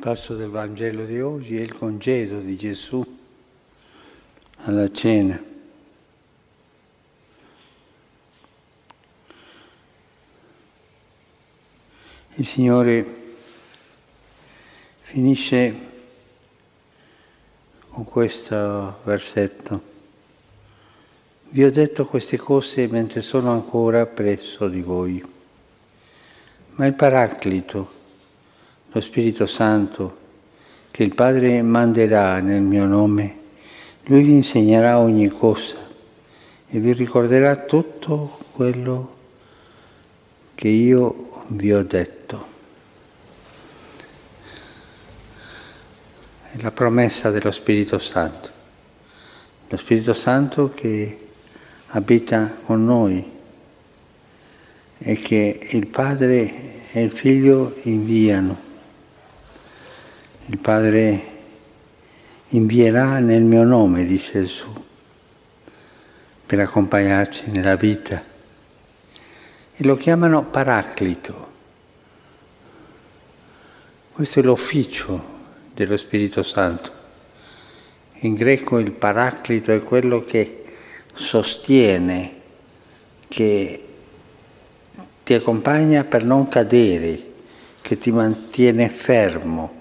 passo del Vangelo di oggi è il congedo di Gesù alla cena. Il Signore finisce con questo versetto. Vi ho detto queste cose mentre sono ancora presso di voi, ma il Paraclito, lo Spirito Santo che il Padre manderà nel mio nome, lui vi insegnerà ogni cosa e vi ricorderà tutto quello che io vi ho detto. È la promessa dello Spirito Santo. Lo Spirito Santo che abita con noi e che il Padre e il Figlio inviano. Il Padre invierà nel mio nome, dice Gesù, per accompagnarci nella vita. E lo chiamano Paraclito. Questo è l'ufficio dello Spirito Santo. In greco il Paraclito è quello che sostiene, che ti accompagna per non cadere, che ti mantiene fermo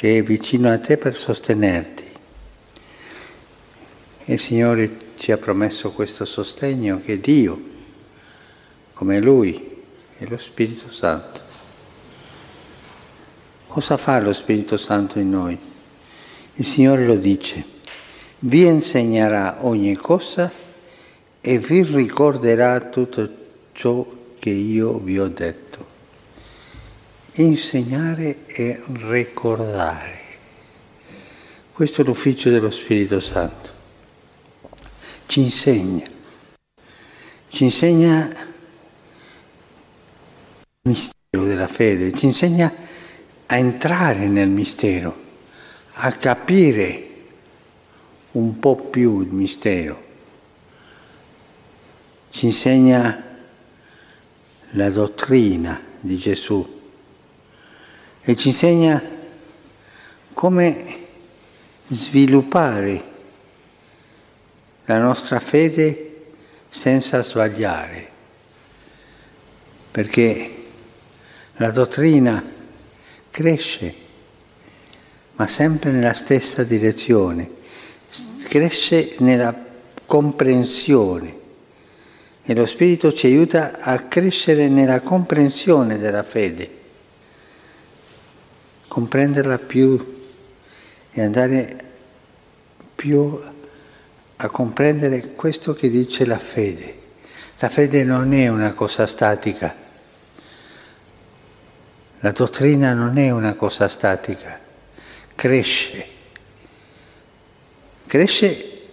che è vicino a te per sostenerti. Il Signore ci ha promesso questo sostegno che Dio, come Lui, è lo Spirito Santo. Cosa fa lo Spirito Santo in noi? Il Signore lo dice, vi insegnerà ogni cosa e vi ricorderà tutto ciò che io vi ho detto insegnare e ricordare. Questo è l'ufficio dello Spirito Santo. Ci insegna, ci insegna il mistero della fede, ci insegna a entrare nel mistero, a capire un po' più il mistero. Ci insegna la dottrina di Gesù e ci insegna come sviluppare la nostra fede senza sbagliare, perché la dottrina cresce, ma sempre nella stessa direzione, cresce nella comprensione. E lo Spirito ci aiuta a crescere nella comprensione della fede comprenderla più e andare più a comprendere questo che dice la fede. La fede non è una cosa statica, la dottrina non è una cosa statica, cresce, cresce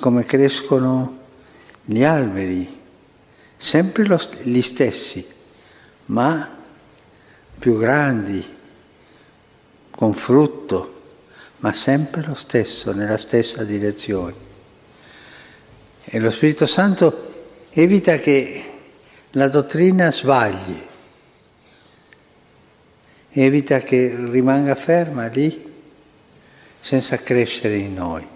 come crescono gli alberi, sempre gli stessi, ma più grandi, con frutto, ma sempre lo stesso, nella stessa direzione. E lo Spirito Santo evita che la dottrina sbagli, evita che rimanga ferma lì senza crescere in noi.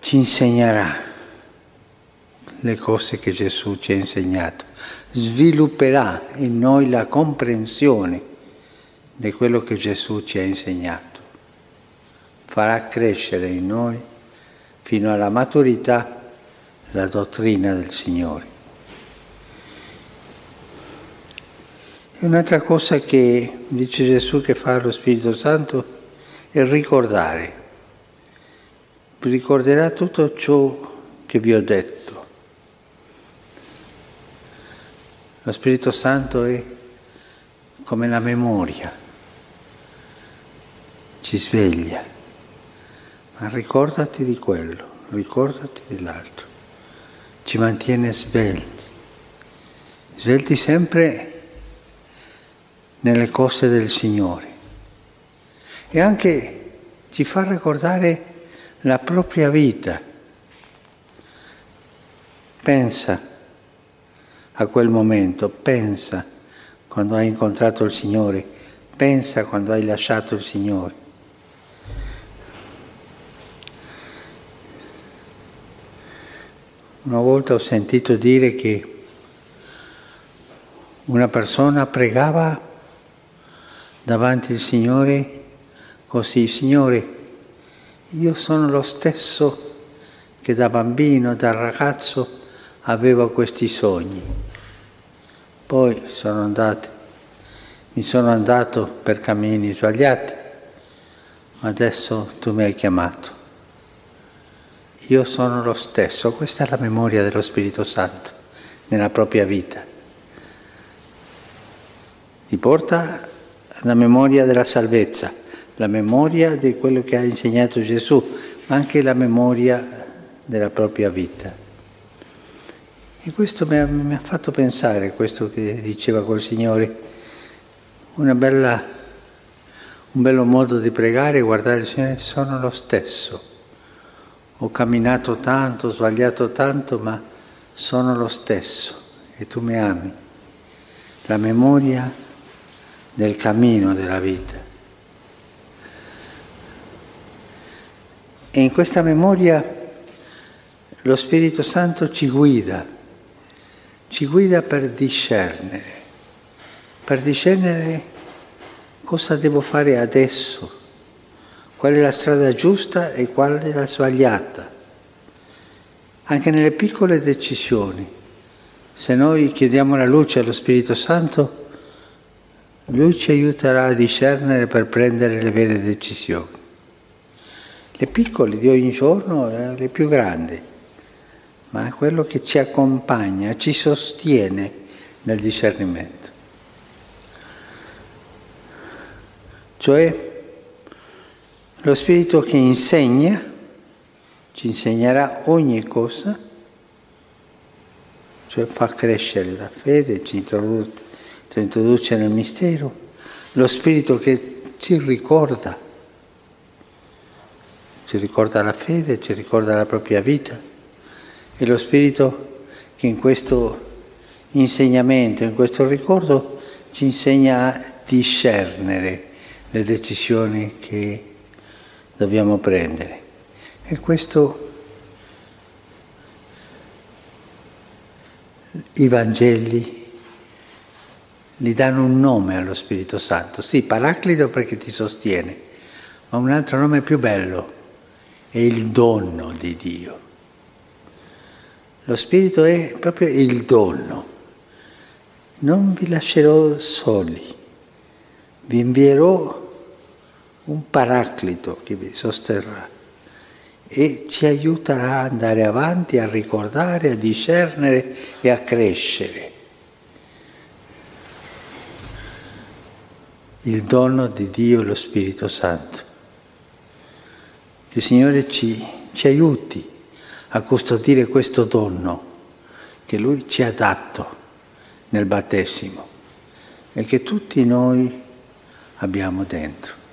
Ci insegnerà le cose che Gesù ci ha insegnato, svilupperà in noi la comprensione di quello che Gesù ci ha insegnato, farà crescere in noi fino alla maturità la dottrina del Signore. E un'altra cosa che dice Gesù che fa lo Spirito Santo è ricordare. Ricorderà tutto ciò che vi ho detto. Lo Spirito Santo è come la memoria, ci sveglia, ma ricordati di quello, ricordati dell'altro, ci mantiene svelti, svelti sempre nelle cose del Signore. E anche ci fa ricordare la propria vita. Pensa a quel momento, pensa quando hai incontrato il Signore, pensa quando hai lasciato il Signore. Una volta ho sentito dire che una persona pregava davanti al Signore così, Signore, io sono lo stesso che da bambino, da ragazzo avevo questi sogni. Poi sono andato, mi sono andato per cammini sbagliati, ma adesso tu mi hai chiamato. Io sono lo stesso, questa è la memoria dello Spirito Santo nella propria vita. Ti porta la memoria della salvezza, la memoria di quello che ha insegnato Gesù, ma anche la memoria della propria vita. E questo mi ha, mi ha fatto pensare, questo che diceva col Signore, bella, un bello modo di pregare e guardare il Signore, sono lo stesso. Ho camminato tanto, ho sbagliato tanto, ma sono lo stesso e tu mi ami. La memoria del cammino della vita. E in questa memoria lo Spirito Santo ci guida ci guida per discernere, per discernere cosa devo fare adesso, qual è la strada giusta e qual è la sbagliata, anche nelle piccole decisioni. Se noi chiediamo la luce allo Spirito Santo, lui ci aiuterà a discernere per prendere le vere decisioni. Le piccole di ogni giorno e le più grandi ma è quello che ci accompagna, ci sostiene nel discernimento. Cioè lo Spirito che insegna, ci insegnerà ogni cosa, cioè fa crescere la fede, ci introduce, ci introduce nel mistero, lo Spirito che ci ricorda, ci ricorda la fede, ci ricorda la propria vita e lo Spirito che in questo insegnamento, in questo ricordo, ci insegna a discernere le decisioni che dobbiamo prendere. E questo i Vangeli gli danno un nome allo Spirito Santo. Sì, Paraclito perché ti sostiene, ma un altro nome più bello è il dono di Dio. Lo Spirito è proprio il dono. Non vi lascerò soli, vi invierò un paraclito che vi sosterrà e ci aiuterà ad andare avanti, a ricordare, a discernere e a crescere. Il dono di Dio e lo Spirito Santo. Il Signore ci, ci aiuti a custodire questo dono che Lui ci ha dato nel battesimo e che tutti noi abbiamo dentro.